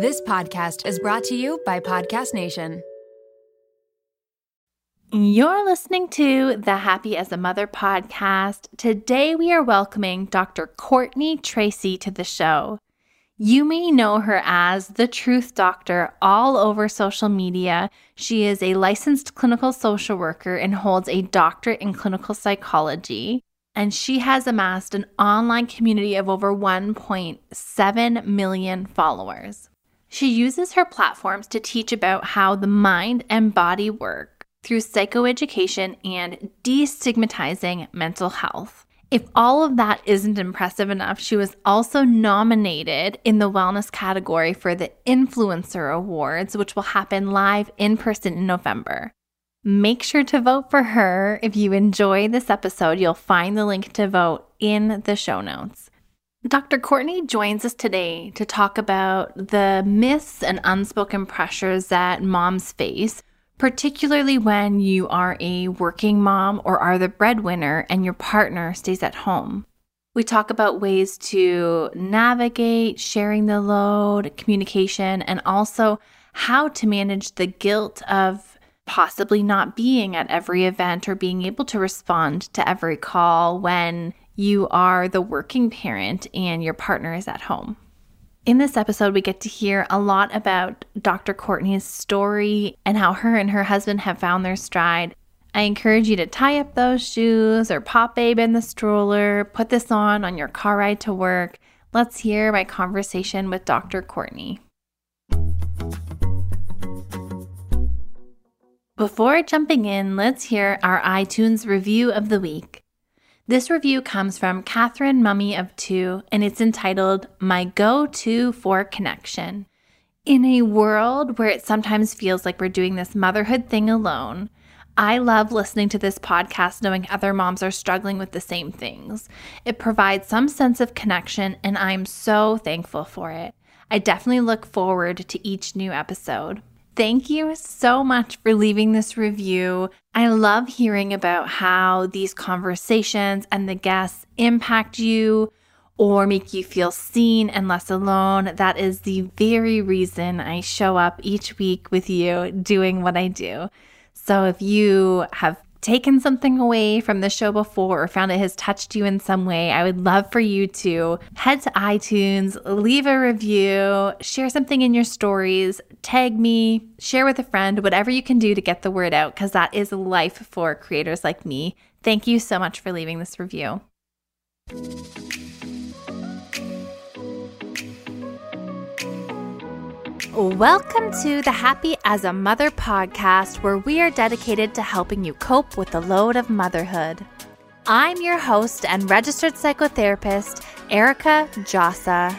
This podcast is brought to you by Podcast Nation. You're listening to the Happy as a Mother podcast. Today we are welcoming Dr. Courtney Tracy to the show. You may know her as the Truth Doctor all over social media. She is a licensed clinical social worker and holds a doctorate in clinical psychology and she has amassed an online community of over 1.7 million followers. She uses her platforms to teach about how the mind and body work through psychoeducation and destigmatizing mental health. If all of that isn't impressive enough, she was also nominated in the wellness category for the Influencer Awards, which will happen live in person in November. Make sure to vote for her. If you enjoy this episode, you'll find the link to vote in the show notes. Dr. Courtney joins us today to talk about the myths and unspoken pressures that moms face, particularly when you are a working mom or are the breadwinner and your partner stays at home. We talk about ways to navigate sharing the load, communication, and also how to manage the guilt of possibly not being at every event or being able to respond to every call when you are the working parent and your partner is at home. In this episode, we get to hear a lot about Dr. Courtney's story and how her and her husband have found their stride. I encourage you to tie up those shoes or pop babe in the stroller, put this on on your car ride to work. Let's hear my conversation with Dr. Courtney. Before jumping in, let's hear our iTunes review of the week. This review comes from Catherine Mummy of Two, and it's entitled My Go To for Connection. In a world where it sometimes feels like we're doing this motherhood thing alone, I love listening to this podcast knowing other moms are struggling with the same things. It provides some sense of connection, and I'm so thankful for it. I definitely look forward to each new episode. Thank you so much for leaving this review. I love hearing about how these conversations and the guests impact you or make you feel seen and less alone. That is the very reason I show up each week with you doing what I do. So if you have taken something away from the show before or found it has touched you in some way, I would love for you to head to iTunes, leave a review, share something in your stories, tag me, share with a friend, whatever you can do to get the word out, because that is life for creators like me. Thank you so much for leaving this review. Welcome to the Happy as a Mother podcast, where we are dedicated to helping you cope with the load of motherhood. I'm your host and registered psychotherapist, Erica Djossa.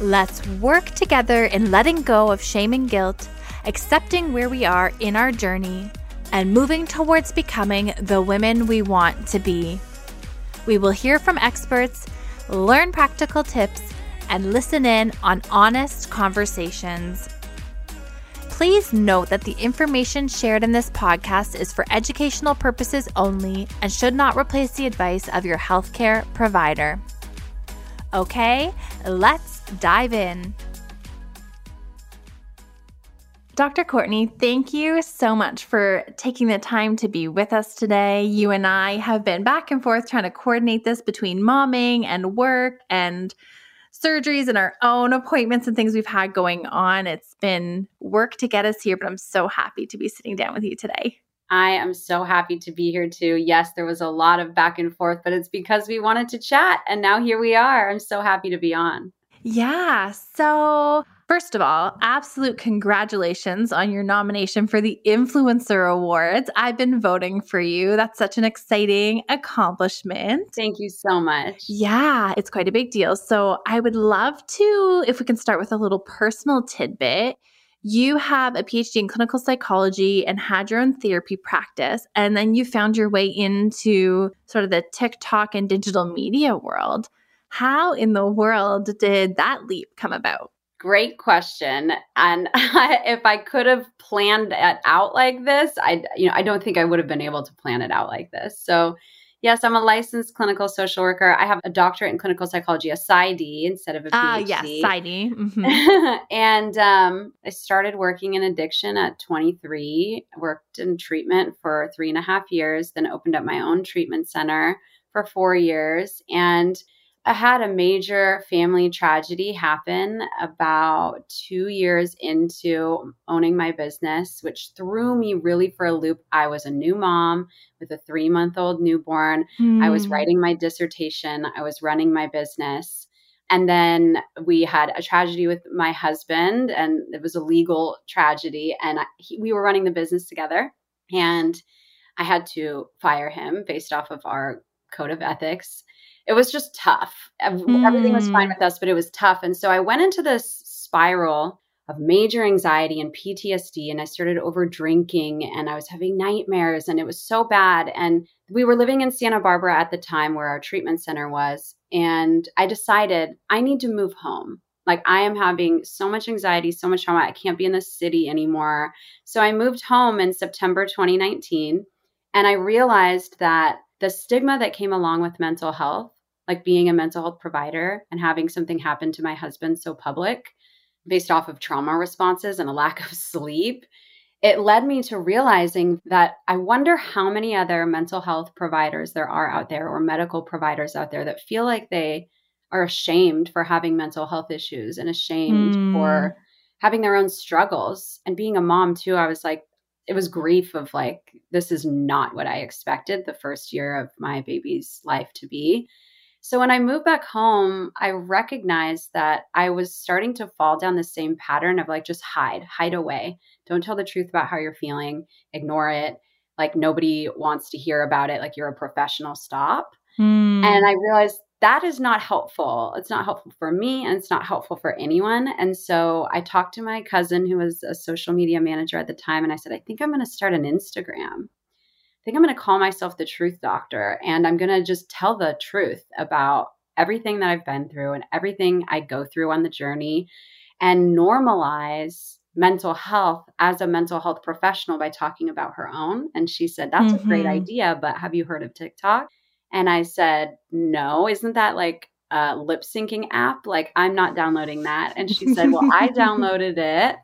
Let's work together in letting go of shame and guilt, accepting where we are in our journey, and moving towards becoming the women we want to be. We will hear from experts, learn practical tips, and listen in on honest conversations. Please note that the information shared in this podcast is for educational purposes only and should not replace the advice of your healthcare provider. Okay, let's dive in. Dr. Courtney, thank you so much for taking the time to be with us today. You and I have been back and forth trying to coordinate this between momming and work and surgeries and our own appointments and things we've had going on. It's been work to get us here, but I'm so happy to be sitting down with you today. I am so happy to be here too. Yes, there was a lot of back and forth, but it's because we wanted to chat and now here we are. I'm so happy to be on. Yeah. So First of all, absolute congratulations on your nomination for the Influencer Awards. I've been voting for you. That's such an exciting accomplishment. Thank you so much. Yeah, it's quite a big deal. So, I would love to, if we can start with a little personal tidbit. You have a PhD in clinical psychology and had your own therapy practice, and then you found your way into sort of the TikTok and digital media world. How in the world did that leap come about? Great question. And if I could have planned it out like this, I you know, I don't think I would have been able to plan it out like this. So Yes, I'm a licensed clinical social worker. I have a doctorate in clinical psychology, a PsyD instead of a PhD. Ah, yes, PsyD. Mm-hmm. and um, I started working in addiction at 23. Worked in treatment for three and a half years, then opened up my own treatment center for four years. And I had a major family tragedy happen about two years into owning my business, which threw me really for a loop. I was a new mom with a three month old newborn. Mm. I was hmm. writing my dissertation, I was running my business. And then we had a tragedy with my husband, and it was a legal tragedy. And I, he, we were running the business together. And I had to fire him based off of our code of ethics it was just tough. Mm. Everything was fine hmm. with us, but it was tough. And so I went into this spiral of major anxiety and PTSD and I started over drinking and I was having nightmares and it was so bad and we were living in Santa Barbara at the time where our treatment center was and I decided I need to move home. Like I am having so much anxiety, so much trauma. I can't be in the city anymore. So I moved home in September 2019 and I realized that the stigma that came along with mental health, like being a mental health provider and having something happen to my husband so public based off of trauma responses and a lack of sleep, it led me to realizing that I wonder how many other mental health providers there are out there or medical providers out there that feel like they are ashamed for having mental health issues and ashamed mm. for having their own struggles. And being a mom, too, I was like, it was grief of like this is not what i expected the first year of my baby's life to be. So when i moved back home i recognized that i was starting to fall down the same pattern of like just hide hide away. Don't tell the truth about how you're feeling. Ignore it. Like nobody wants to hear about it. Like you're a professional. Stop. Mm. and i realized that is not helpful. It's not helpful for me and it's not helpful for anyone. And so I talked to my cousin who was a social media manager at the time and I said, I think I'm going to start an Instagram. I think I'm going to call myself the truth doctor and I'm going to just tell the truth about everything that I've been through and everything I go through on the journey and normalize mental health as a mental health professional by talking about her own. And she said, That's mm-hmm. a great mm-hmm. idea, but have you heard of TikTok? And I said, No, isn't that like a lip syncing app? Like, I'm not downloading that. And she said, Well, I downloaded it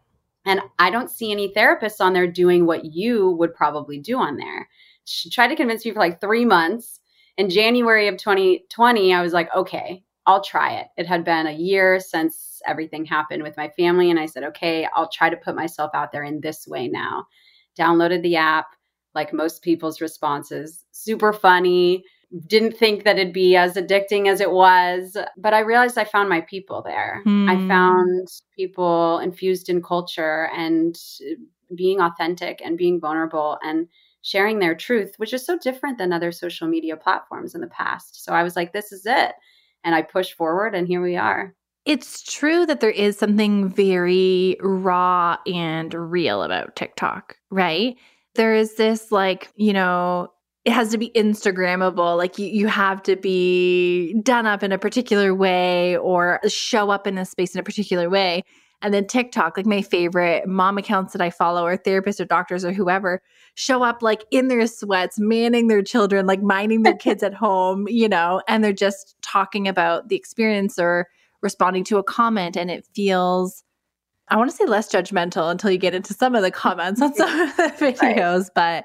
and I don't see any therapists on there doing what you would probably do on there. She tried to convince me for like three months. In January of 2020, I was like, okay, I'll try it. It had been a year since everything happened with my family. And I said, okay, I'll try to put myself out there in this way now. Downloaded the app, like most people's responses, super funny, didn't think that it'd be as addicting as it was but i realized i found my people there hmm. i found people infused in culture and being authentic and being vulnerable and sharing their truth which is so different than other social media platforms in the past so i was like this is it and i pushed forward and here we are it's true that there is something very raw and real about TikTok, right? There is this like, you know, it has to be Instagrammable. Like you, you have to be done up in a particular way or show up in a space in a particular way. And then TikTok, like my favorite mom accounts that I follow, or therapists or doctors or whoever, show up like in their sweats, manning their children, like minding their kids at home, you know, and they're just talking about the experience or responding to a comment. And it feels, I want to say less judgmental until you get into some of the comments on some of the videos, right. but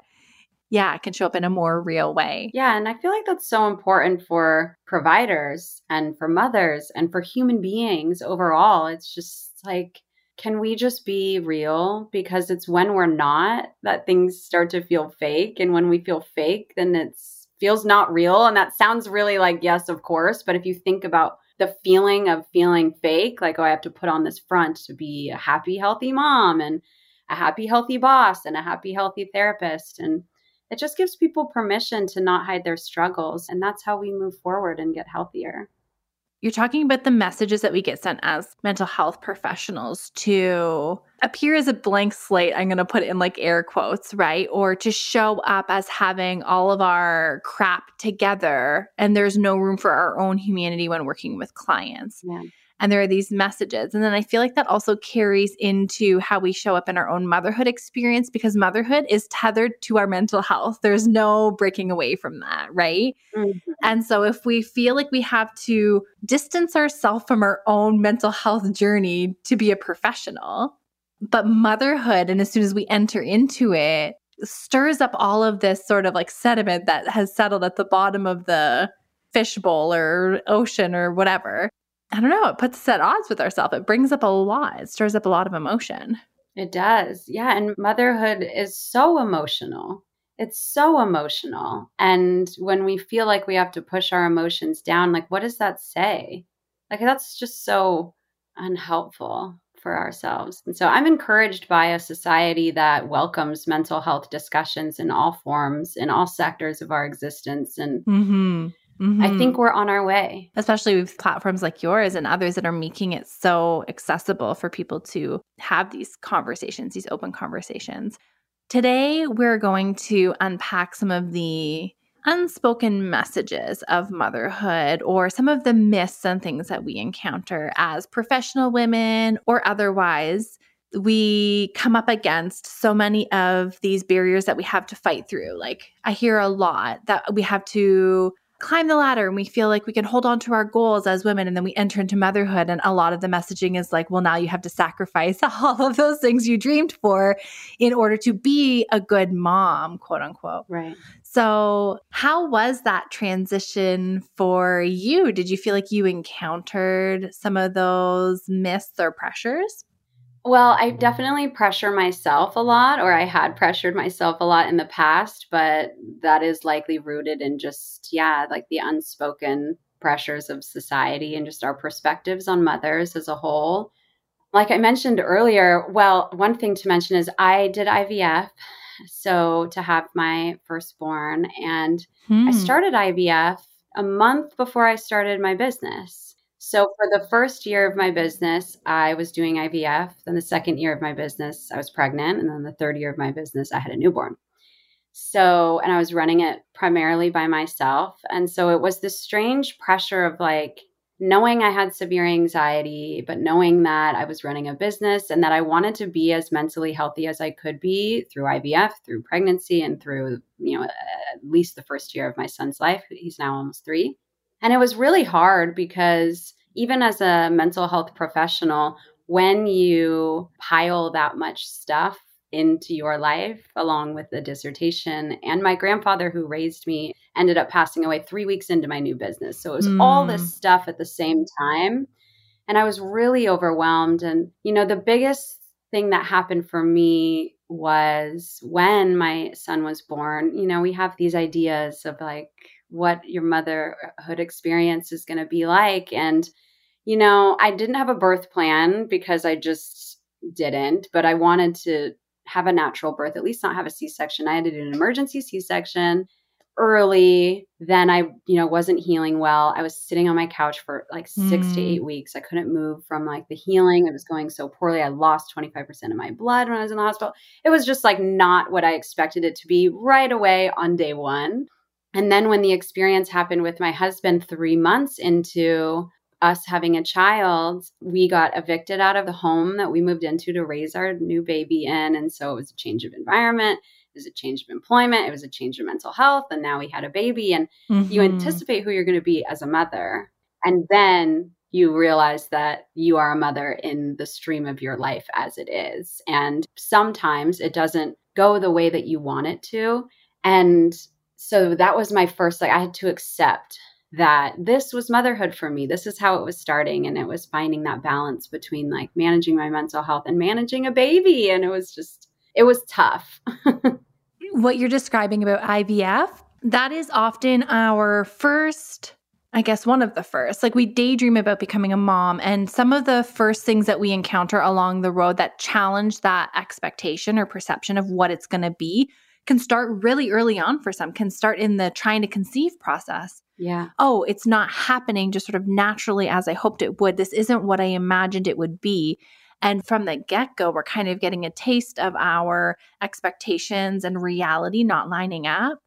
yeah, it can show up in a more real way. Yeah. And I feel like that's so important for providers and for mothers and for human beings overall. It's just like, can we just be real? Because it's when we're not that things start to feel fake. And when we feel fake, then it feels not real. And that sounds really like, yes, of course. But if you think about the feeling of feeling fake, like, oh, I have to put on this front to be a happy, healthy mom and a happy, healthy boss and a happy, healthy therapist. And it just gives people permission to not hide their struggles. And that's how we move forward and get healthier. You're talking about the messages that we get sent as mental health professionals to appear as a blank slate. I'm going to put in like air quotes, right? Or to show up as having all of our crap together and there's no room for our own humanity when working with clients. Yeah. And there are these messages. And then I feel like that also carries into how we show up in our own motherhood experience because motherhood is tethered to our mental health. There's no breaking away from that, right? Mm-hmm. And so if we feel like we have to distance ourselves from our own mental health journey to be a professional, but motherhood, and as soon as we enter into it, stirs up all of this sort of like sediment that has settled at the bottom of the fishbowl or ocean or whatever. I don't know, it puts us at odds with ourselves. It brings up a lot, it stirs up a lot of emotion. It does. Yeah. And motherhood is so emotional. It's so emotional. And when we feel like we have to push our emotions down, like, what does that say? Like, that's just so unhelpful for ourselves. And so I'm encouraged by a society that welcomes mental health discussions in all forms, in all sectors of our existence. And mm-hmm. Mm-hmm. I think we're on our way. Especially with platforms like yours and others that are making it so accessible for people to have these conversations, these open conversations. Today, we're going to unpack some of the unspoken messages of motherhood or some of the myths and things that we encounter as professional women or otherwise we come up against so many of these barriers that we have to fight through. Like, I hear a lot that we have to climb the ladder and we feel like we can hold on to our goals as women and then we enter into motherhood. And a lot of the messaging is like well now you have to sacrifice all of those things you dreamed for in order to be a good mom quote unquote. Right. So how was that transition for you? Did you feel like you encountered some of those myths or pressures well, I definitely pressure myself a lot, or I had pressured myself a lot in the past, but that is likely rooted in just, yeah, like the unspoken pressures of society and just our perspectives on mothers as a whole. Like I mentioned earlier, well, one thing to mention is I did IVF. So to have my firstborn, and hmm. I started IVF a month before I started my business. So for the first year of my business, I was doing IVF. Then the second year of my business, I was pregnant. And then the third year of my business, I had a newborn. So, and I was running it primarily by myself. And so it was this strange pressure of like knowing I had severe anxiety, but knowing that I was running a business and that I wanted to be as mentally healthy as I could be through IVF, through pregnancy, and through, you know, at least the first year of my son's life. He's now almost three. And it was really hard because even as a mental health professional, when you pile that much stuff into your life along with the dissertation and my grandfather who raised me ended up passing away 3 weeks into my new business. So it was mm. all this mm. stuff at the same time and I was really overwhelmed and you know the biggest thing that happened for me was when my son was born, you know, we have these ideas of like what your motherhood experience is going to be like. And, you know, I didn't have a birth plan because I just didn't, but I wanted to have a natural birth, at least not have a C section. I had to do an emergency C section early. Then I, you know, wasn't healing well. I was sitting on my couch for like six mm. to eight weeks. I couldn't move from like the healing. It was going so poorly. I lost 25% of my blood when I was in the hospital. It was just like not what I expected it to be right away on day one. And then when the experience happened with my husband three months into us having a child, we got evicted out of the home that we moved into to raise our new baby in. And so it was a change of environment, it was a change of employment, it was a change of mental health. And now we had a baby, and mm-hmm. you anticipate who you're going to be as a mother. And then you realize that you are a mother in the stream of your life as it is. And sometimes it doesn't go the way that you want it to. And so that was my first like i had to accept that this was motherhood for me this is how it was starting and it was finding that balance between like managing my mental health and managing a baby and it was just it was tough what you're describing about ivf that is often our first I guess one of the first. Like we daydream about becoming a mom, and some of the first things that we encounter along the road that challenge that expectation or perception of what it's going to be can start really early on for some, can start in the trying to conceive process. Yeah. Oh, it's not happening just sort of naturally as I hoped it would. This isn't what I imagined it would be. And from the get go, we're kind of getting a taste of our expectations and reality not lining up.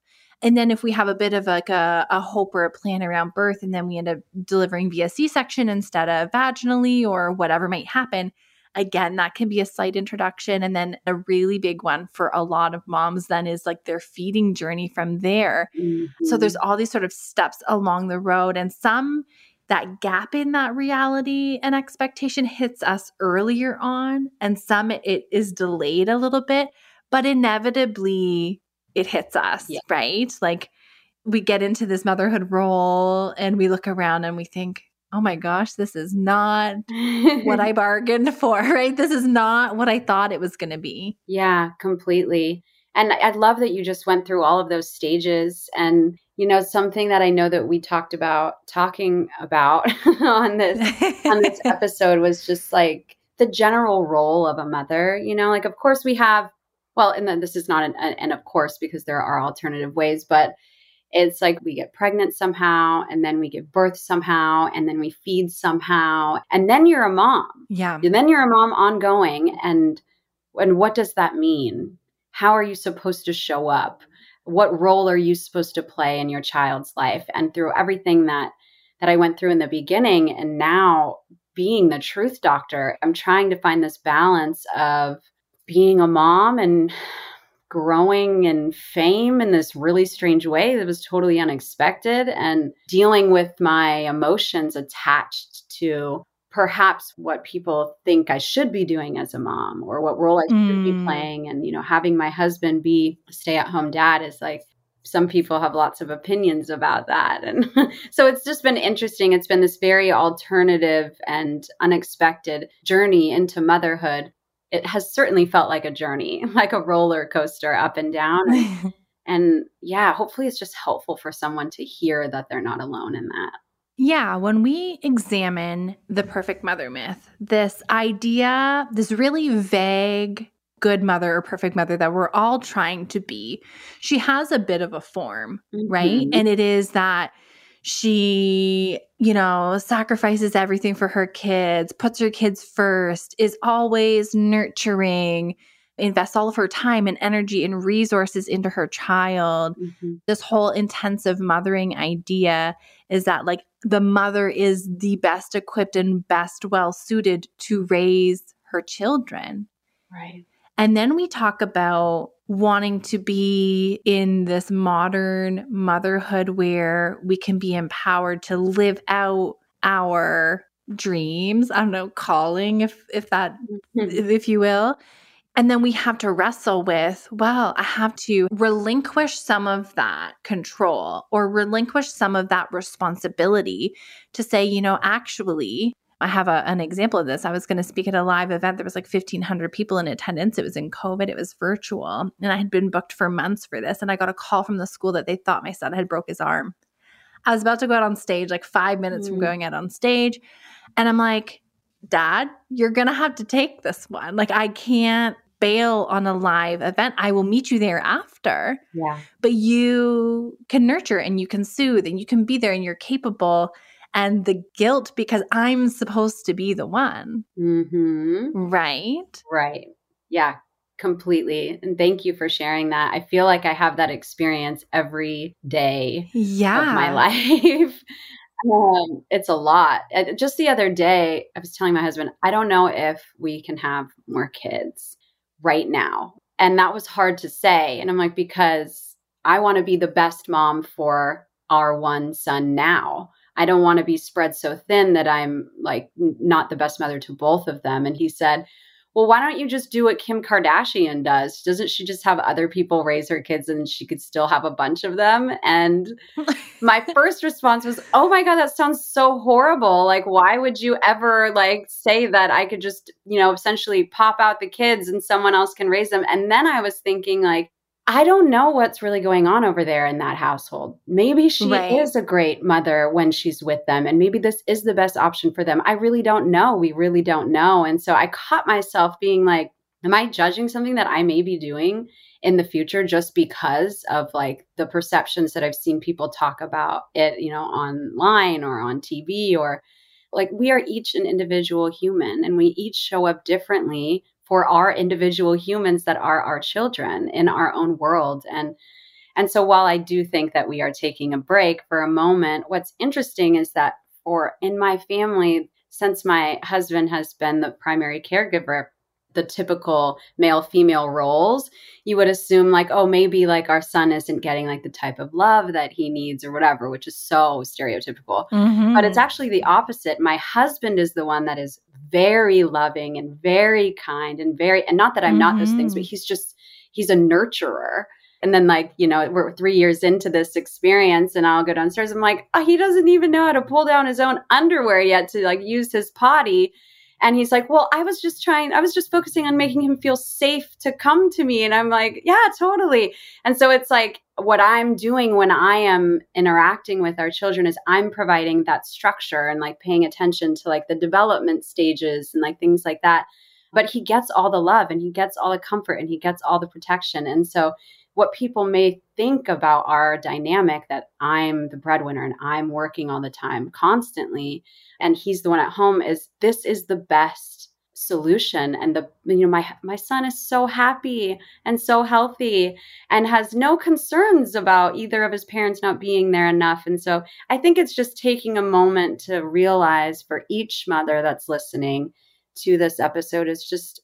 And then if we have a bit of like a, a hope or a plan around birth, and then we end up delivering via C section instead of vaginally or whatever might happen, again, that can be a slight introduction. And then a really big one for a lot of moms then is like their feeding journey from there. Mm-hmm. So there's all these sort of steps along the road, and some that gap in that reality and expectation hits us earlier on, and some it is delayed a little bit, but inevitably it hits us, yeah. right? Like we get into this motherhood role and we look around and we think, oh my gosh, this is not what I bargained for, right? This is not what I thought it was going to be. Yeah, completely. And I love that you just went through all of those stages and you know something that i know that we talked about talking about on this on this episode was just like the general role of a mother you know like of course we have well and then this is not an, and of course because there are alternative ways but it's like we get pregnant somehow and then we give birth somehow and then we feed somehow and then you're a mom. Yeah. And then you're a mom ongoing and and what does that mean? How are you supposed to show up? What role are you supposed to play in your child's life? And through everything that that I went through in the beginning and now being the truth doctor I'm trying to find this balance of being a mom and growing in fame in this really strange way that was totally unexpected and dealing with my emotions attached to perhaps what people think I should be doing as a mom or what role I should mm. be playing. And, you know, having my husband be a stay at home dad is like, some people have lots of opinions about that. And so it's just been interesting. It's been this very alternative and unexpected journey into motherhood. It has certainly felt like a journey, like a roller coaster up and down. and yeah, hopefully it's just helpful for someone to hear that they're not alone in that. Yeah, when we examine the perfect mother myth, this idea, this really vague good mother or perfect mother that we're all trying to be, she has a bit of a form, mm-hmm. right? And it is that she, you know, sacrifices everything for her kids, puts her kids first, is always nurturing, invests all of her time and energy and resources into her child. Mm-hmm. This whole intensive mothering idea is that like the mother is the best equipped and best well suited to raise her children. Right. And then we talk about wanting to be in this modern motherhood where we can be empowered to live out our dreams. I don't know, calling if if that mm-hmm. if you will. And then we have to wrestle with, well, I have to relinquish some of that control or relinquish some of that responsibility to say, you know, actually, I have a, an example of this. I was going to speak at a live event. There was like 1,500 people in attendance. It was in COVID. It was virtual. And I had been booked for months for this. And I got a call from the school that they thought my son had broke his arm. I was about to go out on stage, like five minutes mm. from going out on stage. And I'm like, Dad, you're going to have to take this one. Like, I can't bail on a live event, I will meet you there after. Yeah. But you can nurture and you can soothe and you can be there and you're capable. And the guilt because I'm supposed to be the one. Mm-hmm. Right. Right. Yeah, completely. And thank you for sharing that. I feel like I have that experience every day yeah. of my life. Um, it's a lot. Just the other day, I was telling my husband, I don't know if we can have more kids right now. And that was hard to say. And I'm like, because I want to be the best mom for our one son now. I don't want to be spread so thin that I'm like not the best mother to both of them. And he said, well, why don't you just do what Kim Kardashian does? Doesn't she just have other people raise her kids and she could still have a bunch of them? And my first response was, oh my God, that sounds so horrible. Like, why would you ever like say that I could just, you know, essentially pop out the kids and someone else can raise them? And then I was thinking, like, I don't know what's really going on over there in that household. Maybe she right. is a great mother when she's with them, and maybe this is the best option for them. I really don't know. We really don't know. And so I caught myself being like, Am I judging something that I may be doing in the future just because of like the perceptions that I've seen people talk about it, you know, online or on TV or like we are each an individual human and we each show up differently for our individual humans that are our children in our own world. And And so while I do think that we are taking a break for a moment, what's interesting is that for in my family, since my husband has been the primary caregiver, the typical male female roles, you would assume like, oh, maybe like our son isn't getting like the type of love that he needs or whatever, which is so stereotypical. Mm-hmm. But it's actually the opposite. My husband is the one that is very loving and very kind and very, and not that I'm mm-hmm. not those things, but mm-hmm. he's just, he's a nurturer. And then, like, you know, we're three years into this experience, and I'll go downstairs. I'm like, oh, he doesn't even know how to pull down his own underwear yet to like use his potty. And he's like, Well, I was just trying, I was just focusing on making him feel safe to come to me. And I'm like, Yeah, totally. And so it's like what I'm doing when I am interacting with our children is I'm providing that structure and like paying attention to like the development stages and like things like that. But he gets all the love and he gets all the comfort and he gets all the protection. And so what people may think about our dynamic that I'm the breadwinner and I'm working all the time constantly and he's the one at home is this is the best solution. And the you know my my son is so happy and so healthy and has no concerns about either of his parents not being there enough. And so i think it's just taking a moment to realize for each mother that's listening to this episode is just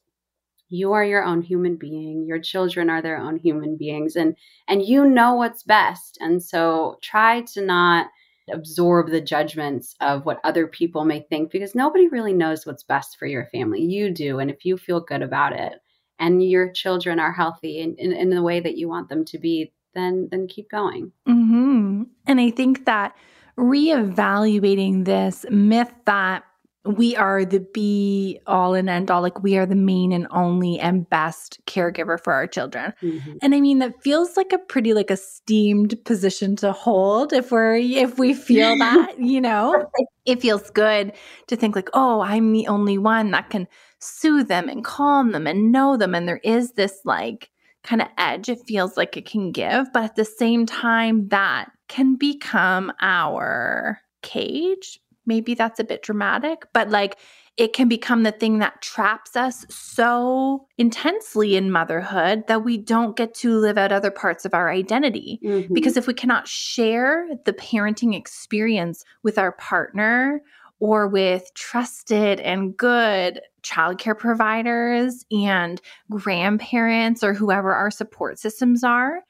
you are your own human being. Your children are their own human beings and and you know what's best. And so try to not absorb the judgments of what other people may think because nobody really knows what's best for your family. You do and if you feel good about it and your children are healthy in, in, in the way that you want them to be then then keep going. Mm-hmm. and i think that reevaluating this myth that we are the be all and end all like we are the main and only and best caregiver for our children. Mm-hmm. and i mean that feels like a pretty like esteemed position to hold if we're if we feel that you know? It feels good to think like oh i'm the only one that can soothe them and calm them and know them and there is this like kind of edge it feels like it can give but at the same time that can become our cage maybe that's a bit dramatic, but like it can become the thing that traps us so intensely in motherhood that we don't get to live out other parts of our identity. Mm-hmm. Because if we cannot share the parenting experience with our partner or with trusted and good childcare providers and grandparents or whoever our support systems are,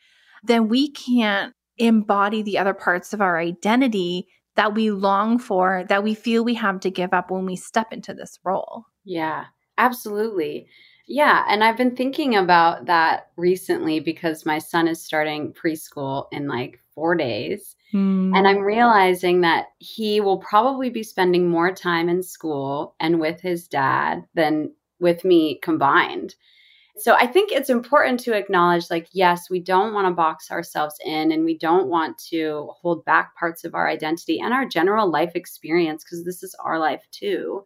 then we can't embody the other parts of our identity that we long for, that we feel we have to give up when we step into this role. Yeah, absolutely. Yeah, and I've been thinking about that recently because my son is starting preschool in like four days. Mm. And I'm realizing that he will probably be spending more time in school and with his dad than with me combined. So I think it's important to acknowledge like, yes, we don't want to box ourselves in and we don't want to hold back parts of our identity and our general life experience because this is our life too.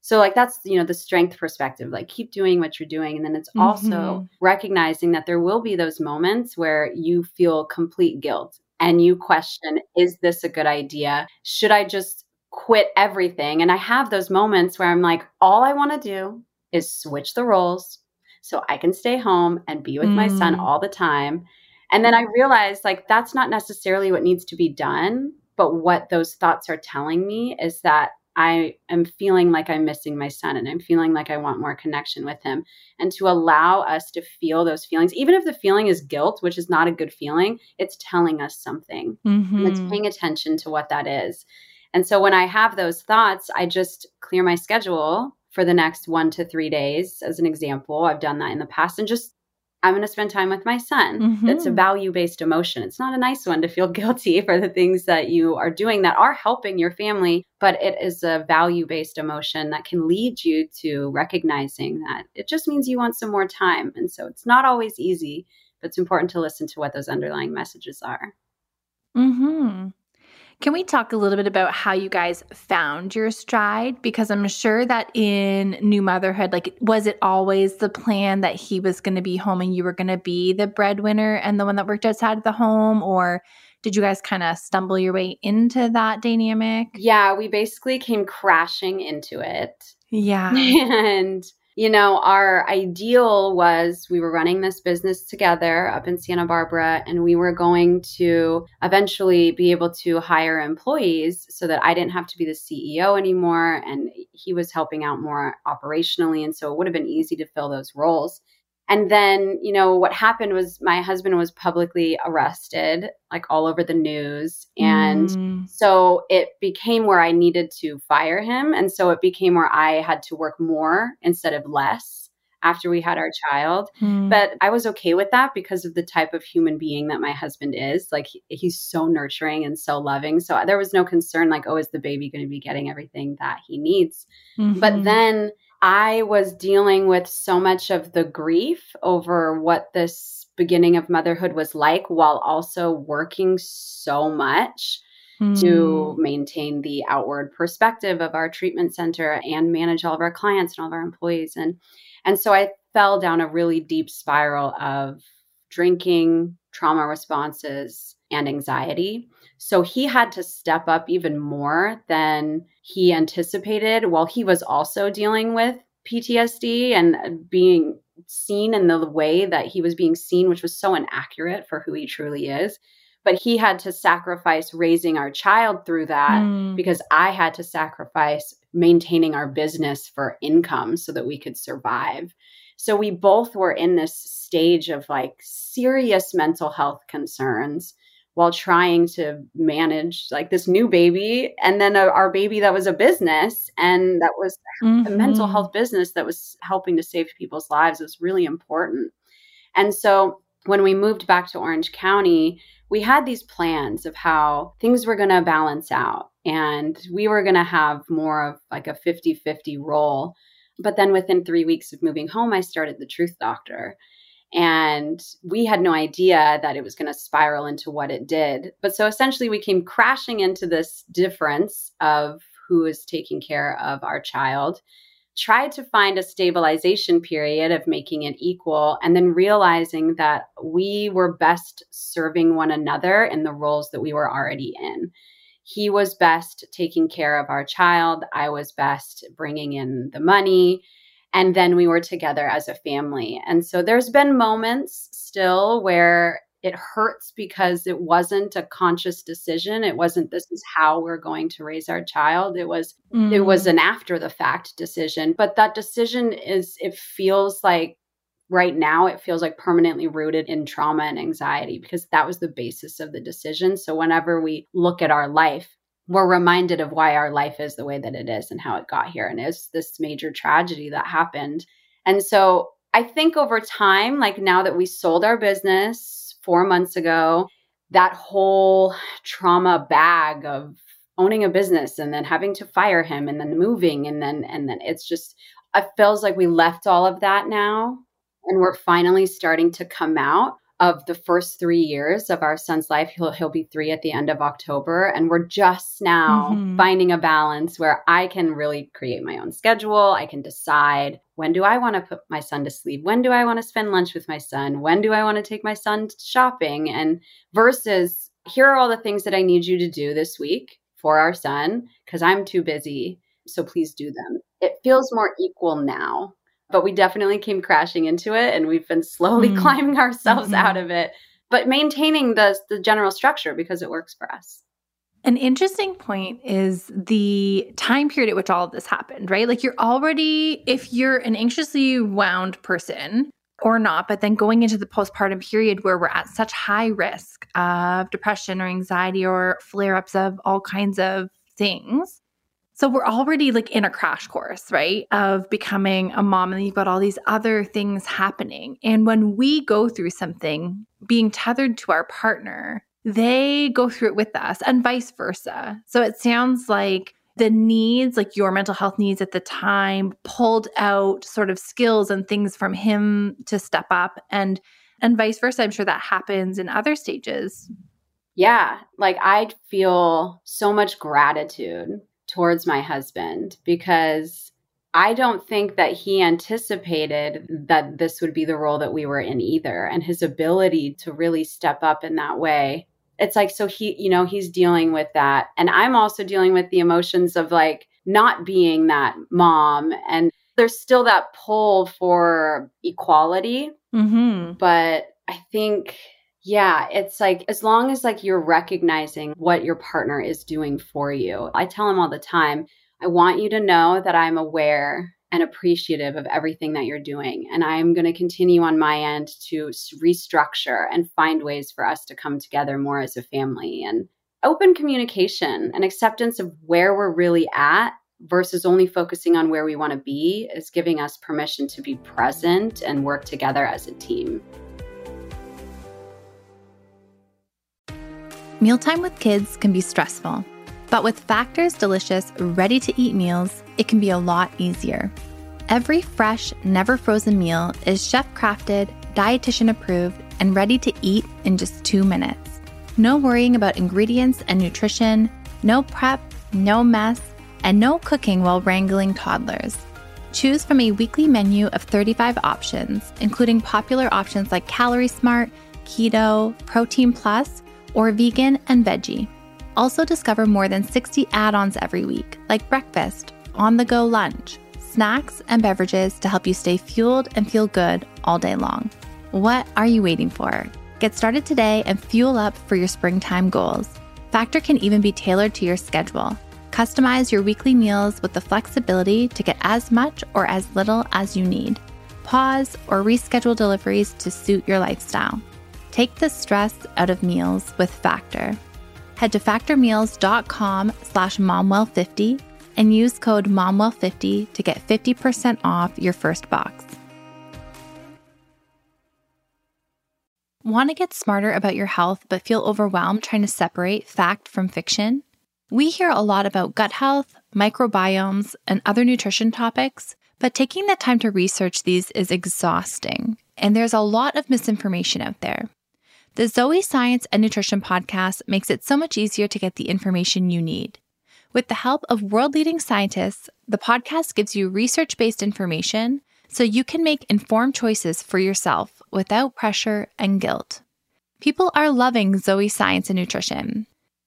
So like that's you know the strength perspective like keep doing what you're doing and then it's also mm-hmm. recognizing that there will be those moments where you feel complete guilt and you question is this a good idea? Should I just quit everything? And I have those moments where I'm like all I want to do is switch the roles so I can stay home and be with mm. my son mm. all the time. And then I realized like that's not necessarily what needs to be done, but what those thoughts are telling me is that I am feeling like I'm missing my son and I'm feeling like I want more connection with him. And to allow us to feel those feelings, even if the feeling is guilt, which is not a good feeling, it's telling us something. Mm-hmm. It's paying attention to what that is. And so when I have those thoughts, I just clear my schedule for the next one to three days, as an example. I've done that in the past and just I'm going to spend time with my son. Mm-hmm. That's a value based emotion. It's not a nice one to feel guilty for the things that you are doing that are helping your family, but it is a value based emotion that can lead you to recognizing that it just means you want some more time. And so it's not always easy, but it's important to listen to what those underlying messages are. Hmm. Can we talk a little bit about how you guys found your stride? Because I'm sure that in new motherhood, like, was it always the plan that he was going to be home and you were going to be the breadwinner and the one that worked outside of the home? Or did you guys kind of stumble your way into that dynamic? Yeah, we basically came crashing into it. Yeah. And you know, our ideal was we were running this business together up in Santa Barbara and we were going to eventually be able to hire employees so that I didn't have to be the CEO anymore and he was helping out more operationally and so it would have been easy to fill those roles. And then, you know, what happened was my husband was publicly arrested, like all over the news. And mm. so it became where I needed to fire him. And so it became where I had to work more instead of less after we had our child. Mm. But I was okay with that because of the type of human being that my husband is. Like he, he's so nurturing and so loving. So there was no concern like, oh, is the baby going to be getting everything that he needs? Mm-hmm. But then I was dealing with so much of the grief over what this beginning of motherhood was like while also working so much mm. to hmm. maintain the outward perspective of our treatment center and manage all of our clients and all of our employees and and so I fell down a really deep spiral of drinking, trauma responses, and anxiety. So he had to step up even more than he anticipated while he was also dealing with PTSD and being seen in the way that he was being seen, which was so inaccurate for who he truly is. But he had to sacrifice raising our child through that mm. because I had to sacrifice maintaining our business for income so that we could survive. So we both were in this stage of like serious mental health concerns while trying to manage like this new baby and then a, our baby that was a business and that was mm-hmm. a mental health business that was helping to save people's lives it was really important. And so when we moved back to orange county we had these plans of how things were going to balance out and we were going to have more of like a 50-50 role. But then within three weeks of moving home i started the truth doctor and we had no idea that it was going to spiral into what it did. But so essentially, we came crashing into this difference of who is taking care of our child, tried to find a stabilization period of making it equal, and then realizing that we were best serving one another in the roles that we were already in. He was best taking care of our child. I was best bringing in the money and then we were together as a family. And so there's been moments still where it hurts because it wasn't a conscious decision. It wasn't this is how we're going to raise our child. It was mm. it was an after the fact decision. But that decision is it feels like right now it feels like permanently rooted in trauma and anxiety because that was the basis of the decision. So whenever we look at our life, we're reminded of why our life is the way that it is and how it got here. And it's this major tragedy that happened. And so I think over time, like now that we sold our business four months ago, that whole trauma bag of owning a business and then having to fire him and then moving and then and then it's just it feels like we left all of that now and we're finally starting to come out of the first three years of our son's life. He'll he'll be three at the end of October, and we're just now mm-hmm. finding a balance where I can really create my own schedule. I can decide when do I want to put my son to sleep, when do I want to spend lunch with my son, when do I want to take my son shopping, and versus here are all the things that I need you to do this week for our son because I'm too busy. So please do them. It feels more equal now but we definitely came crashing into it and we've been slowly mm. climbing ourselves mm-hmm. out of it but maintaining the the general structure because it works for us an interesting point is the time period at which all of this happened, right? Like you're already, if you're an anxiously wound person or not, but then going into the postpartum period where we're at such high risk of depression or anxiety or flare ups of all kinds of things, so we're already like in a crash course, right? Of becoming a mom, and you've got all these other things happening. And when we go through something, being tethered to our partner, they go through it with us and vice versa. So it sounds like the needs, like your mental health needs at the time, pulled out sort of skills and things from him to step up and and vice versa. I'm sure that happens in other stages. Yeah, like I feel so much gratitude towards my husband because I don't think that he anticipated that this would be the role that we were in either. And his ability to really step up in that way. It's like, so he, you know, he's dealing with that. And I'm also dealing with the emotions of like not being that mom. And there's still that pull for equality. Mm-hmm. But I think, yeah, it's like as long as like you're recognizing what your partner is doing for you. I tell him all the time, I want you to know that I'm aware and appreciative of everything that you're doing. And I'm going to continue on my end to restructure and find ways for us to come together more as a family and open communication and acceptance of where we're really at versus only focusing on where we want to be is giving us permission to be present and work together as a team. Mealtime with kids can be stressful, but with Factor's delicious, ready to eat meals, it can be a lot easier. Every fresh, never frozen meal is chef crafted, dietitian approved, and ready to eat in just two minutes. No worrying about ingredients and nutrition, no prep, no mess and no cooking while wrangling toddlers. Choose from a weekly menu of 35 options, including popular options like Calorie Smart, Keto, Protein Plus, or Vegan and Veggie. Also, discover more than 60 add ons every week, like breakfast, on the go lunch, snacks, and beverages to help you stay fueled and feel good all day long. What are you waiting for? Get started today and fuel up for your springtime goals. Factor can even be tailored to your schedule. Customize your weekly meals with the flexibility to get as much or as little as you need. Pause or reschedule deliveries to suit your lifestyle. Take the stress out of meals with Factor. Head to factormeals.com slash momwell50 and use code momwell50 to get 50% off your first box. Want to get smarter about your health but feel overwhelmed trying to separate fact from fiction? We hear a lot about gut health, microbiomes, and other nutrition topics, but taking the time to research these is exhausting, and there's a lot of misinformation out there. The Zoe Science and Nutrition podcast makes it so much easier to get the information you need. With the help of world leading scientists, the podcast gives you research based information so you can make informed choices for yourself without pressure and guilt. People are loving Zoe Science and Nutrition.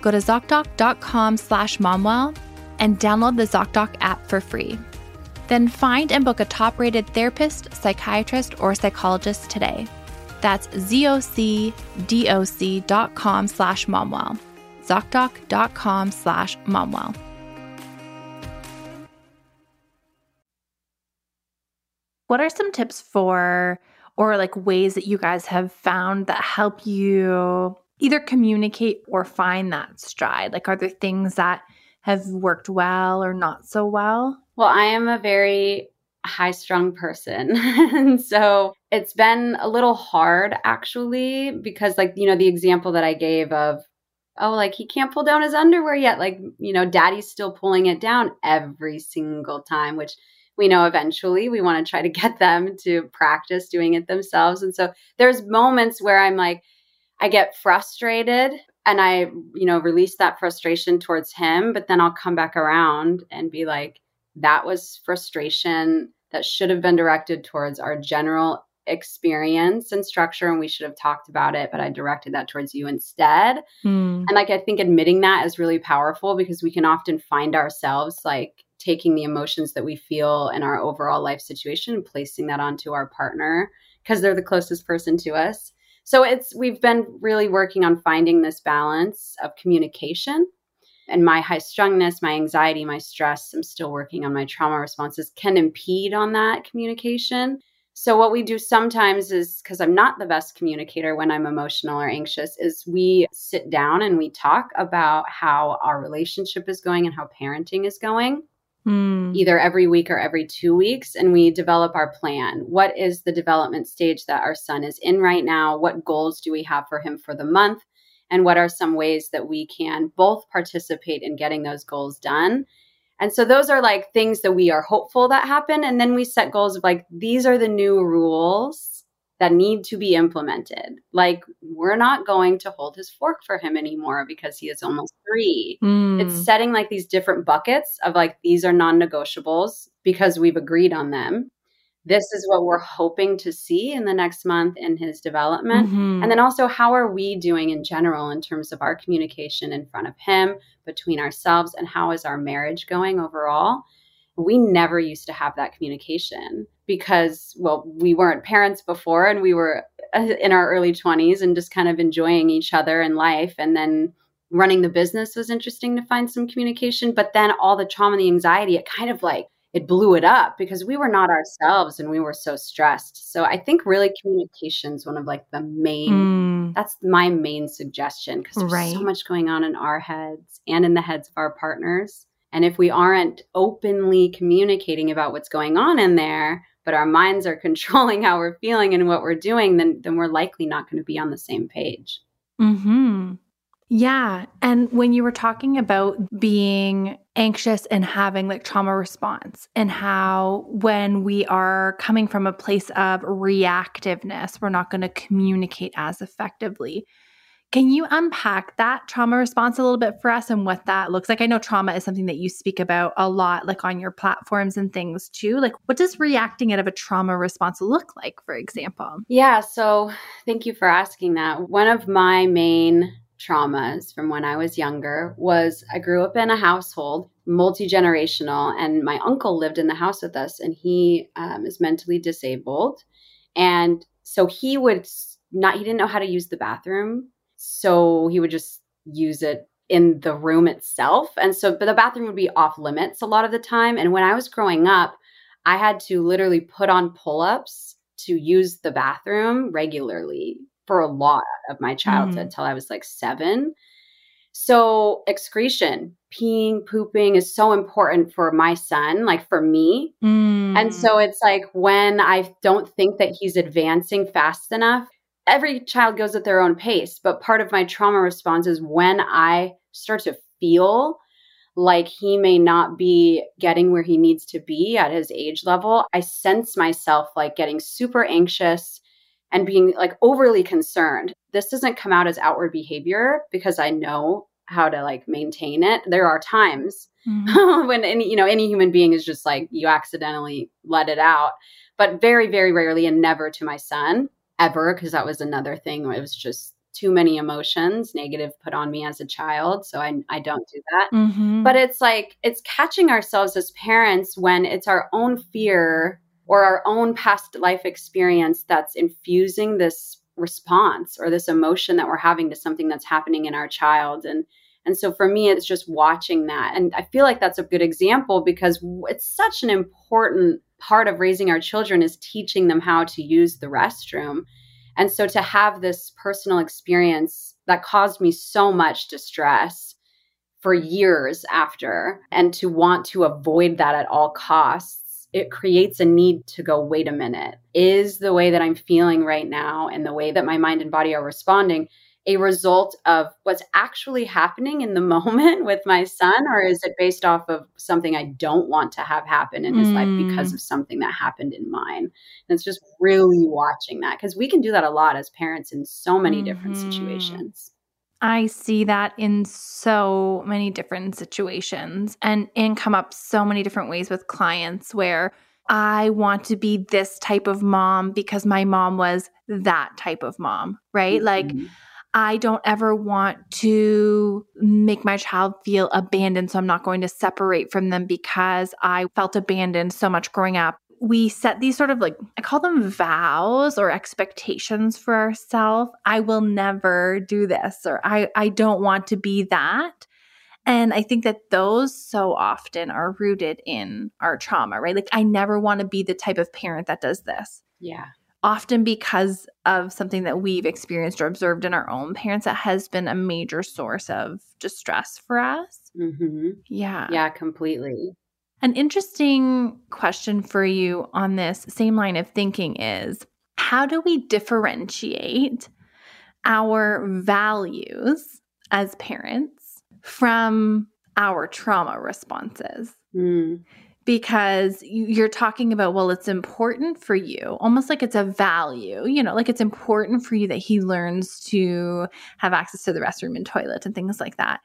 Go to ZocDoc.com slash momwell and download the ZocDoc app for free. Then find and book a top rated therapist, psychiatrist, or psychologist today. That's zocdoc.com slash momwell. ZocDoc.com slash momwell. What are some tips for, or like ways that you guys have found that help you either communicate or find that stride? Like, are there things that have worked well or not so well? Well, I am a very high strung person. and so it's been a little hard actually, because, like, you know, the example that I gave of, oh, like he can't pull down his underwear yet. Like, you know, daddy's still pulling it down every single time, which we know eventually we want to try to get them to practice doing it themselves. And so there's moments where I'm like, I get frustrated and I, you know, release that frustration towards him, but then I'll come back around and be like, that was frustration that should have been directed towards our general experience and structure and we should have talked about it but i directed that towards you instead Mm. and like i think admitting that is really powerful because we can often find ourselves like taking the emotions that we feel in our overall life situation and placing that onto our partner because they're the closest person to us so it's we've been really working on finding this balance of communication and my high strungness, my anxiety, my stress, I'm still working on my trauma responses can impede on that communication. So what we do sometimes is because I'm not the best communicator when I'm emotional or anxious is we sit down and we talk about how our relationship is going and how parenting is going Mm. either every week or every two weeks, and we develop our plan. What is the development stage that our son is in right now? What goals do we have for him for the month? And what are some ways that we can both participate in getting those goals done? And so those are like things that we are hopeful that happen. And then we set goals of like, these are the new rules that need to be implemented. Like, we're not going to hold his fork for him anymore because he is almost three. Mm. It's setting like these different buckets of like, these are non negotiables because we've agreed on them. This is what we're hoping to see in the next month in his development. Mhm. And then also, how are we doing in general in terms of our communication in front of him, between ourselves, and how is our marriage going overall? We never used to have that communication because, well, we weren't parents before and we were uh, in our early 20s and just kind of enjoying each other in life. And then running the business was interesting to find some communication. But then all the trauma and the anxiety, it kind of like, it blew it up because we were not ourselves and we were so stressed. So I think really communication is one of like the main Mm. that's my main suggestion because there's Right. so much going on in our heads and in the heads of our partners. And if we aren't openly communicating about what's going on in there, but our minds are controlling how we're feeling and what we're doing, then then we're likely not going to be on the same page. Hmm. Yeah. And when you were talking about being anxious and having like trauma response, and how when we are coming from a place of reactiveness, we're not going to communicate as effectively. Can you unpack that trauma response a little bit for us and what that looks like? I know trauma is something that you speak about a lot, like on your platforms and things too. Like, what does reacting out of a trauma response look like, for example? Yeah, so thank you for asking that. One of my main traumas from when I was younger was I grew up in a household, multi generational, and my uncle lived in the house with us, and he um, is mentally disabled. And so he would not, he didn't know how to use the bathroom. So he would just use it in the room itself. And so, but the bathroom would be off limits a lot of the time. And when I was growing up, I had to literally put on pull ups to use the bathroom regularly for a lot of my childhood Mm. till I was like seven. So, excretion, peeing, pooping is so important for my son, like for me. Mm. And so it's like when I don't think that he's advancing fast enough, every child goes at their own pace. But part of my trauma response is when I start to feel like he may not be getting where he needs to be at his age level, I sense myself like getting super anxious and being like overly concerned. This doesn't come out as outward behavior because I know how to like maintain it. There are times Mhm. when any you know any human being is just like you accidentally let it out but very very rarely and never to my son ever because that was another thing it was just too many emotions negative put on me as a child so i i don't do that Mhm. but it's like it's catching ourselves as parents when it's our own fear or our own past life experience that's infusing this response or this emotion that we're having to something that's happening in our child and and so for me it's just watching that and i feel like that's a good example because it's such an important part of raising our children is teaching them how to use the restroom. And so to have this personal experience that caused me so much distress for years after and to want to avoid that at all costs it creates a need to go wait a minute. Is the way that i'm feeling right now and the way that my mind and body are responding a result of what's actually happening in the moment with my son or is it based off of something i don't want to have happen in his life because Mm. of something that happened in mine and it's just really watching that because we can do that a lot as parents in so many different Mhm. situations I see that in so many different situations and and come up so many different ways with clients where I want to be this type of mom because my mom was that type of mom, right? Mm-hmm. Like, I don't ever want to make my child feel abandoned. So I'm not going to separate from them because I felt abandoned so much growing up. We set these sort of like, I call them vows or expectations for ourselves. I will never do this, or I, I don't want to be that. And I think that those so often are rooted in our trauma, right? Like, I never want to be the type of parent that does this. Yeah often because of something that we've experienced or observed in our own parents that has been a major source of distress for us. Mm-hmm. Yeah. Yeah, completely. An interesting question for you on this same line of thinking is how do we differentiate our values as parents from our trauma responses? Mm because you're talking about, well, it's important for you, almost like it's a value, you know, like it's important for you that he learns to have access to the restroom and toilet and things like that.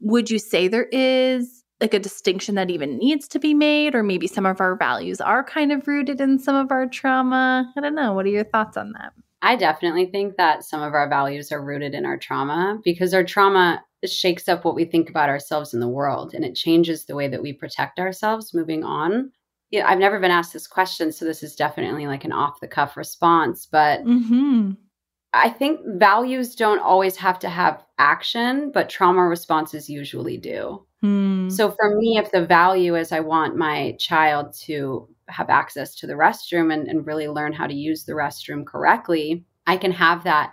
Would you say there is like a distinction that even needs to be made, or maybe some of our values are kind of rooted in some of our trauma? I don't know. What are your thoughts on that? I definitely think that some of our values are rooted in our trauma because our trauma shakes up what we think about ourselves in the world and it changes the way that we protect ourselves moving on. Yeah, I've never been asked this question, so this is definitely like an off the cuff response, but mm-hmm. I think values don't always have to have action, but trauma responses usually do. Mm. So for me, if the value is I want my child to have access to the restroom and, and really learn how to use the restroom correctly, I can have that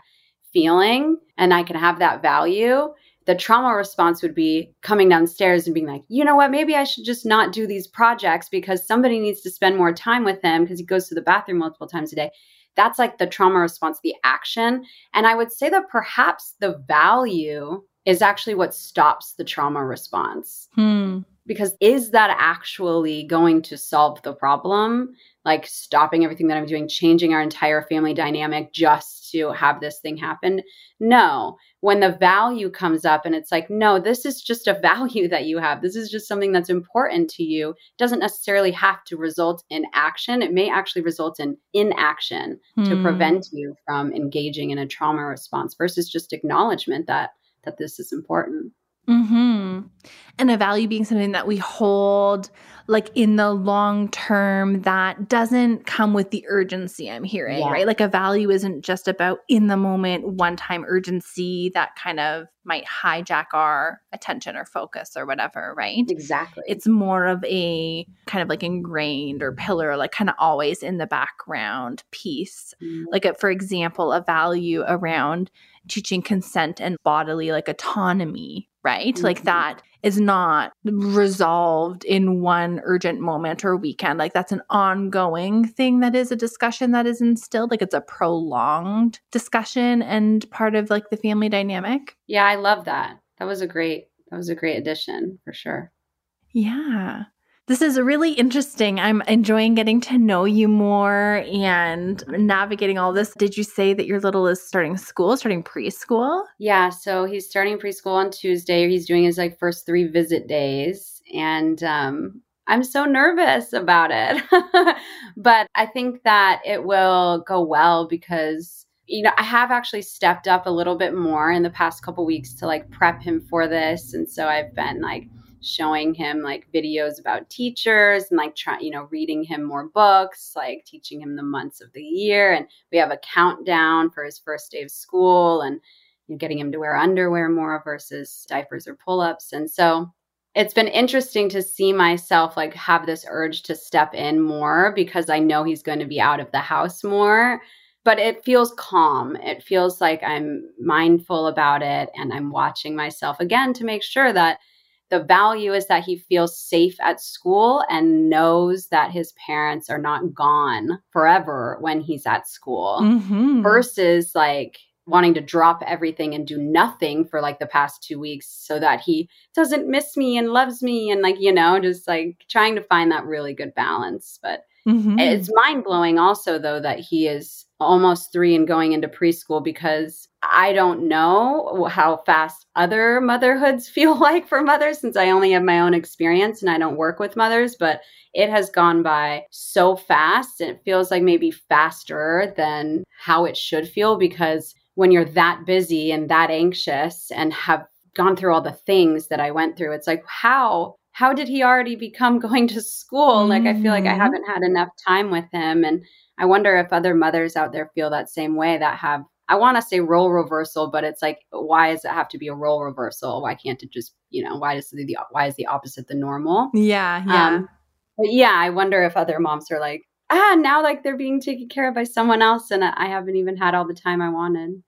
feeling and I can have that value. The trauma response would be coming downstairs and being like, you know what, maybe I should just not do these projects because somebody needs to spend more time with him because he goes to the bathroom multiple times a day. That's like the trauma response, the action. And I would say that perhaps the value is actually what stops the trauma response. Hmm because is that actually going to solve the problem? Like stopping everything that i'm doing changing our entire family dynamic just to have this thing happen? No. When the value comes up and it's like no this is just a value that you have. This is just something that's important to you. It doesn't necessarily have to result in action. It may actually result in inaction hmm. to prevent you from engaging in a trauma response versus just acknowledgement that that this is important hmm And a value being something that we hold like in the long term that doesn't come with the urgency I'm hearing, yeah. right? Like a value isn't just about in the moment, one time urgency that kind of might hijack our attention or focus or whatever, right? Exactly. It's more of a kind of like ingrained or pillar, like kind of always in the background piece. Mm-hmm. Like, a, for example, a value around teaching consent and bodily like autonomy right? Mm-hmm. Like that is not resolved in one urgent moment or weekend. Like that's an ongoing thing that is a discussion that is instilled. Like it's a prolonged discussion and part of like the family dynamic. Yeah, I love that. That was a great that was a great addition for sure. Yeah. This is really interesting. I'm enjoying getting to know you more and navigating all this. Did you say that your little is starting school, starting preschool? Yeah, so he's starting preschool on Tuesday. He's doing his like first three visit days. And um, I'm so nervous about it. but I think that it will go well because you know, I have actually stepped up a little bit more in the past couple weeks to like prep him for this. And so I've been like showing him like videos about teachers and like trying, you know, reading him more books, like teaching him the months of the year. And we have a countdown for his first day of school and you know, getting him to wear underwear more versus diapers or pull ups. And so it's been interesting to see myself like have this urge to step in more because I know he's going to be out of the house more. But it feels calm. It feels like I'm mindful about it and I'm watching myself again to make sure that the value is that he feels safe at school and knows that his parents are not gone forever when he's at school mm-hmm. versus like wanting to drop everything and do nothing for like the past two weeks so that he doesn't miss me and loves me and like you know just like trying to find that really good balance but mm-hmm. it's mind blowing also though that he is almost three and going into preschool because I don't know how fast other motherhoods feel like for mothers since I only have my own experience and I don't work with mothers, but it has gone by so fast and it feels like maybe faster than how it should feel because when you're that busy and that anxious and have gone through all the things that I went through, it's like, how how did he already become going to school? Mm-hmm. Like, I feel like I mm-hmm. haven't had enough time with him. And I wonder if other mothers out there feel that same way that have, I want to say role reversal, but it's like, why does it have to be a role reversal? Why can't it just, you know, why does the, why is the opposite the normal? Yeah. Yeah. Um, but yeah, I wonder if other moms are like, ah, now like they're being taken care of by someone else and I haven't even had all the time I wanted.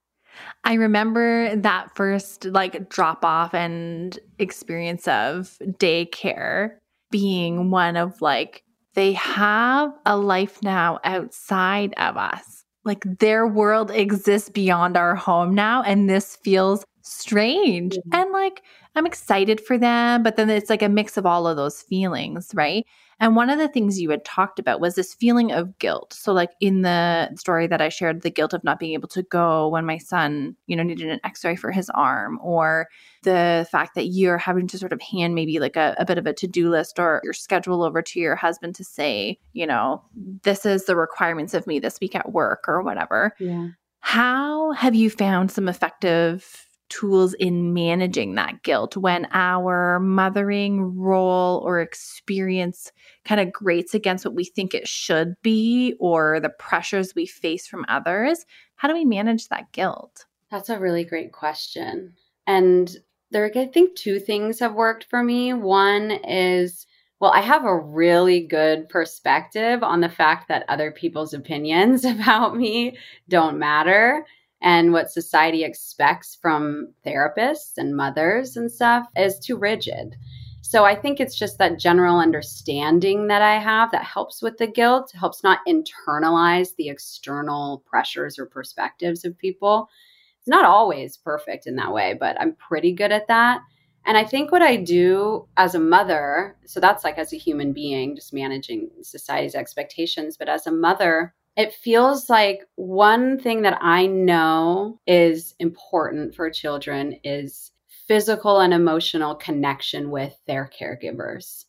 I remember that first like drop off and experience of daycare being one of like, they have a life now outside of us. Like their world exists beyond our home now. And this feels strange. Mm-hmm. And like, I'm excited for them, but then it's like a mix of all of those feelings, right? And one of the things you had talked about was this feeling of guilt. So, like in the story that I shared, the guilt of not being able to go when my son, you know, needed an x ray for his arm, or the fact that you're having to sort of hand maybe like a, a bit of a to do list or your schedule over to your husband to say, you know, this is the requirements of me this week at work or whatever. Yeah. How have you found some effective tools in managing that guilt when our mothering role or experience kind of grates against what we think it should be or the pressures we face from others. How do we manage that guilt? That's a really great question. And there, I think two things have worked for me. One is, well, I have a really good perspective on the fact that other people's opinions about me don't matter and what society expects from therapists and mothers and stuff is too rigid. So I think it's just that general understanding that I have that helps with the guilt, helps not internalize the external pressures or perspectives of people. It's not always perfect in that way, but I'm pretty good at that. And I think what I do as a mother, so that's like as a human being, just managing society's expectations, but as a mother, it feels like one thing that I know is important for children is physical and emotional connection with their caregivers.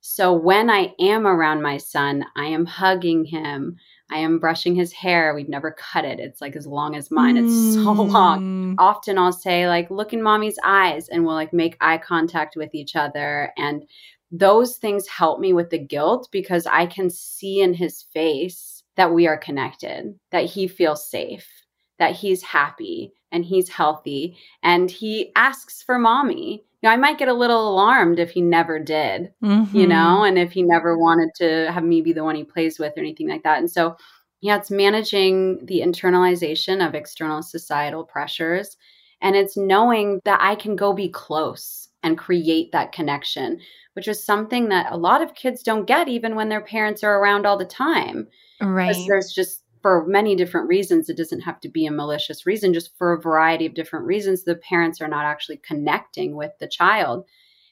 So when I am around my son, I am hugging him. I am brushing his hair. We've never cut it. It's like as long as mine. It's so long. Mm. Often I'll say like look in mommy's eyes and we'll like make eye contact with each other and those things help me with the guilt because I can see in his face that we are connected, that he feels safe, that he's happy and he's healthy and he asks for mommy. You know, I might get a little alarmed if he never did, mm-hmm. you know, and if he never wanted to have me be the one he plays with or anything like that. And so, yeah, it's managing the internalization of external societal pressures. And it's knowing that I can go be close and create that connection, which is something that a lot of kids don't get even when their parents are around all the time. Right. There's just for many different reasons. It doesn't have to be a malicious reason, just for a variety of different reasons. The parents are not actually connecting with the child.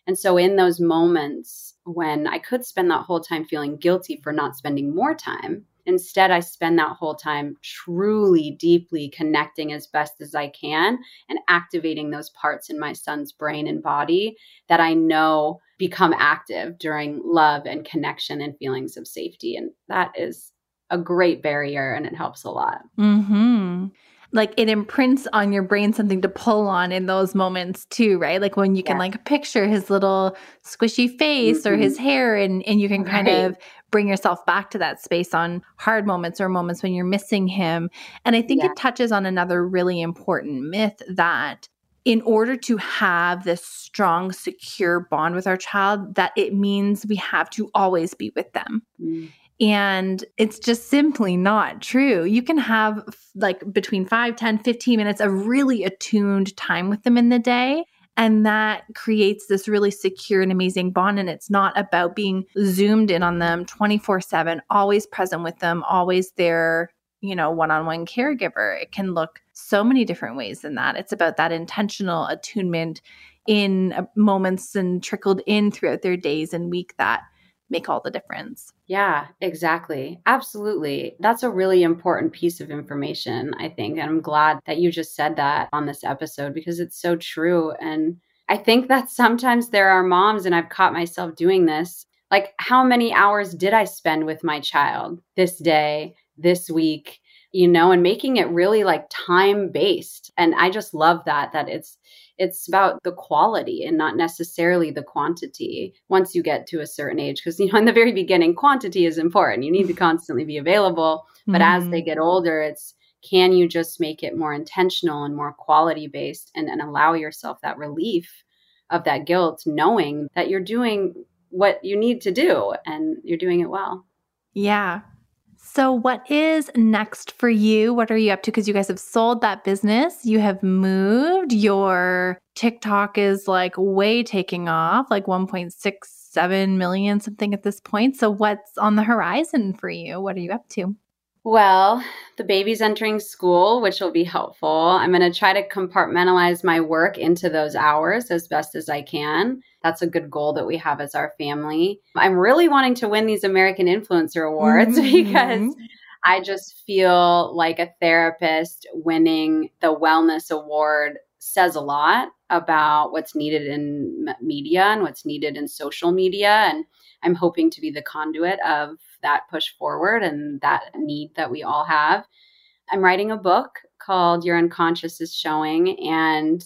And so, in those moments when I could spend that whole time feeling guilty for not spending more time, instead, I spend that whole time truly, deeply connecting as best as I can and activating those parts in my son's brain and body that I know become active during love and connection and feelings of safety. And that is a great barrier and it helps a lot. Mm-hmm. Like it imprints on your brain something to pull on in those moments too, right? Like when you can yeah. like picture his little squishy face mm-hmm. or his mm-hmm. hair and and you can kind right. of bring yourself back to that space on hard moments or moments when you're missing him. And I think yeah. it touches on another really important myth that in order to have this strong, secure bond with our child, that it means we have to always be with them. Mm. And it's just simply not true. You can have like between 5, 10, 15 minutes of really attuned time with them in the day. And that creates this really secure and amazing bond. And it's not about being zoomed in on them 24 7, always present with them, always there, you know, one on one caregiver. It can look so many different ways than that. It's about that intentional attunement in uh, moments and trickled in throughout their days and week that make all the difference. Yeah, exactly. Absolutely. That's a really important piece of information, I think. And I'm glad that you just said that on this episode because it's so true. And I think that sometimes there are moms, and I've caught myself doing this. Like, how many hours did I spend with my child this day, this week? You know, and making it really like time based. And I just love that, that it's it's about the quality and not necessarily the quantity once you get to a certain age because you know in the very beginning quantity is important you need to constantly be available but mm-hmm. as they mm-hmm. get older it's can you just make it more intentional and more quality based and, and allow yourself that relief of that guilt knowing that you're doing what you need to do and you're doing it well yeah so, what is next for you? What are you up to? Because you guys have sold that business, you have moved, your TikTok is like way taking off, like 1.67 million something at this point. So, what's on the horizon for you? What are you up to? Well, the baby's entering school, which will be helpful. I'm going to try to compartmentalize my work into those hours as best as I can. That's a good goal that we have as our family. I'm really wanting to win these American Influencer Awards mm-hmm. because I just feel like a therapist winning the Wellness Award says a lot about what's needed in media and what's needed in social media. And I'm hoping to be the conduit of that push forward and that need that we all have. I'm writing a book called Your Unconscious is Showing. And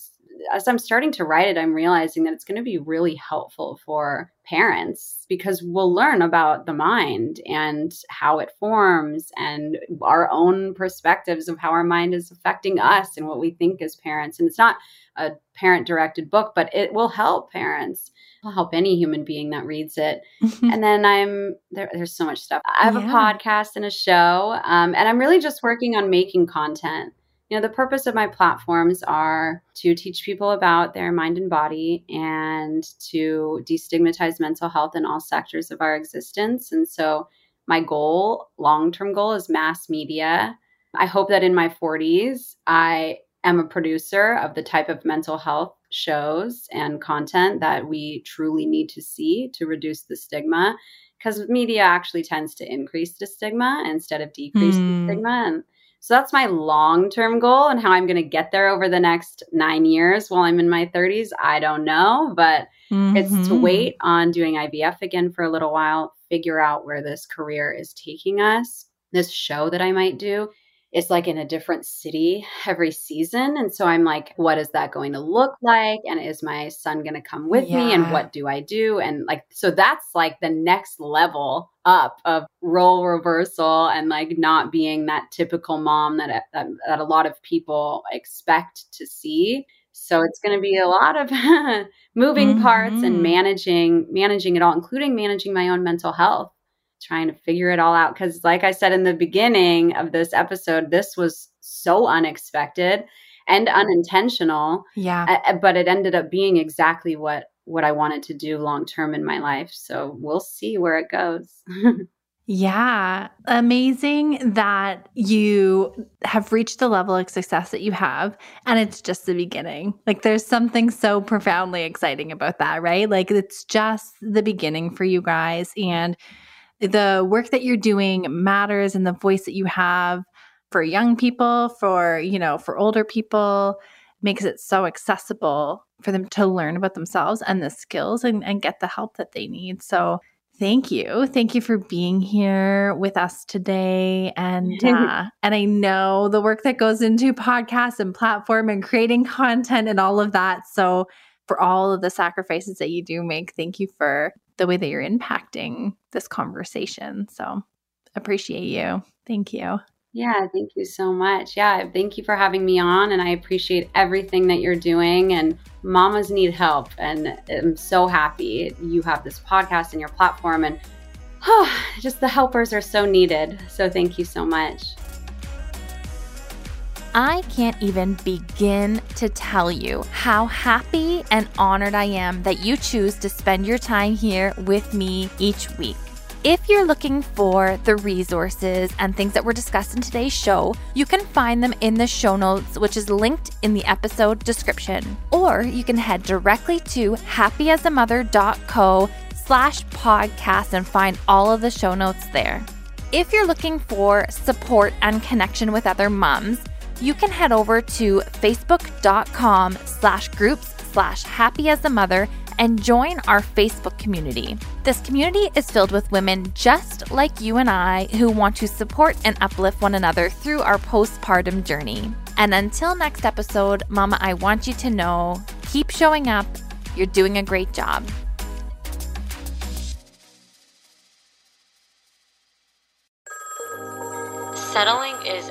as I'm starting to write it, I'm realizing that it's going to be really helpful for parents because we'll learn about the mind and how it forms and our own perspectives of how our mind is affecting us and what we think as parents. And it's not a parent directed book, but it will help parents. It'll help any human being that reads it. and then I'm there, there's so much stuff. I have yeah. a podcast and a show, um, and I'm really just working on making content. You know, the purpose of my platforms are to teach people about their mind and body and to destigmatize mental health in all sectors of our existence. And so, my goal, long term goal, is mass media. I hope that in my 40s, I am a producer of the type of mental health shows and content that we truly need to see to reduce the stigma because media actually tends to increase the stigma instead of decrease mm. the hmm. stigma and so that's my long term goal and how I'm going to get there over the next nine years while I'm in my 30s. I don't know, but mm-hmm. it's to mm-hmm. wait on doing IVF again for a little while, figure out where this career is taking us, this show that I might do is like in a different city every season. And so I'm like, what is that going to look like? And is my son going to come with yeah. me? And what do I do? And like, so that's like the next level up of role reversal and like not being that typical mom that, that, that a lot of people expect to see. So it's going to be a lot of moving mm-hmm. parts and mm-hmm. managing managing it all including managing my own mental health trying to figure it all out. Because, like I said in the beginning of this episode, this was so unexpected and unintentional. Yeah. Uh, but it ended up being exactly what what I wanted to do long term in my life. So we'll see where it goes. yeah. Amazing that you have reached the level of success that you have. And it's just the beginning. Like there's something so profoundly exciting about that, right? Like it's just the beginning for you guys. And the work that you're doing matters and the voice that you have for young people, for, you know, for older people makes it so accessible for them to learn about themselves and the skills and, and get the help that they need. So thank you. Thank you for being here with us today. And uh, and I know the work that goes into podcasts and platform and creating content and all of that. So for all of the sacrifices that you do make, thank you for the way that you're impacting this conversation. So appreciate you. Thank you. Yeah, thank you so much. Yeah, thank you for having me on. And I appreciate everything that you're doing. And mamas need help. And I'm so happy you have this podcast and your platform. And oh, just the helpers are so needed. So thank you so much. I can't even begin to tell you how happy and honored I am that you choose to spend your time here with me each week. If you're looking for the resources and things that were discussed in today's show, you can find them in the show notes, which is linked in the episode description. Or you can head directly to happyasamother.co slash podcast and find all of the show notes there. If you're looking for support and connection with other moms, you can head over to facebook.com slash groups slash happy as a mother and join our Facebook community. This community is filled with women just like you and I who want to support and uplift one another through our postpartum journey. And until next episode, Mama, I want you to know keep showing up. You're doing a great job. Settling is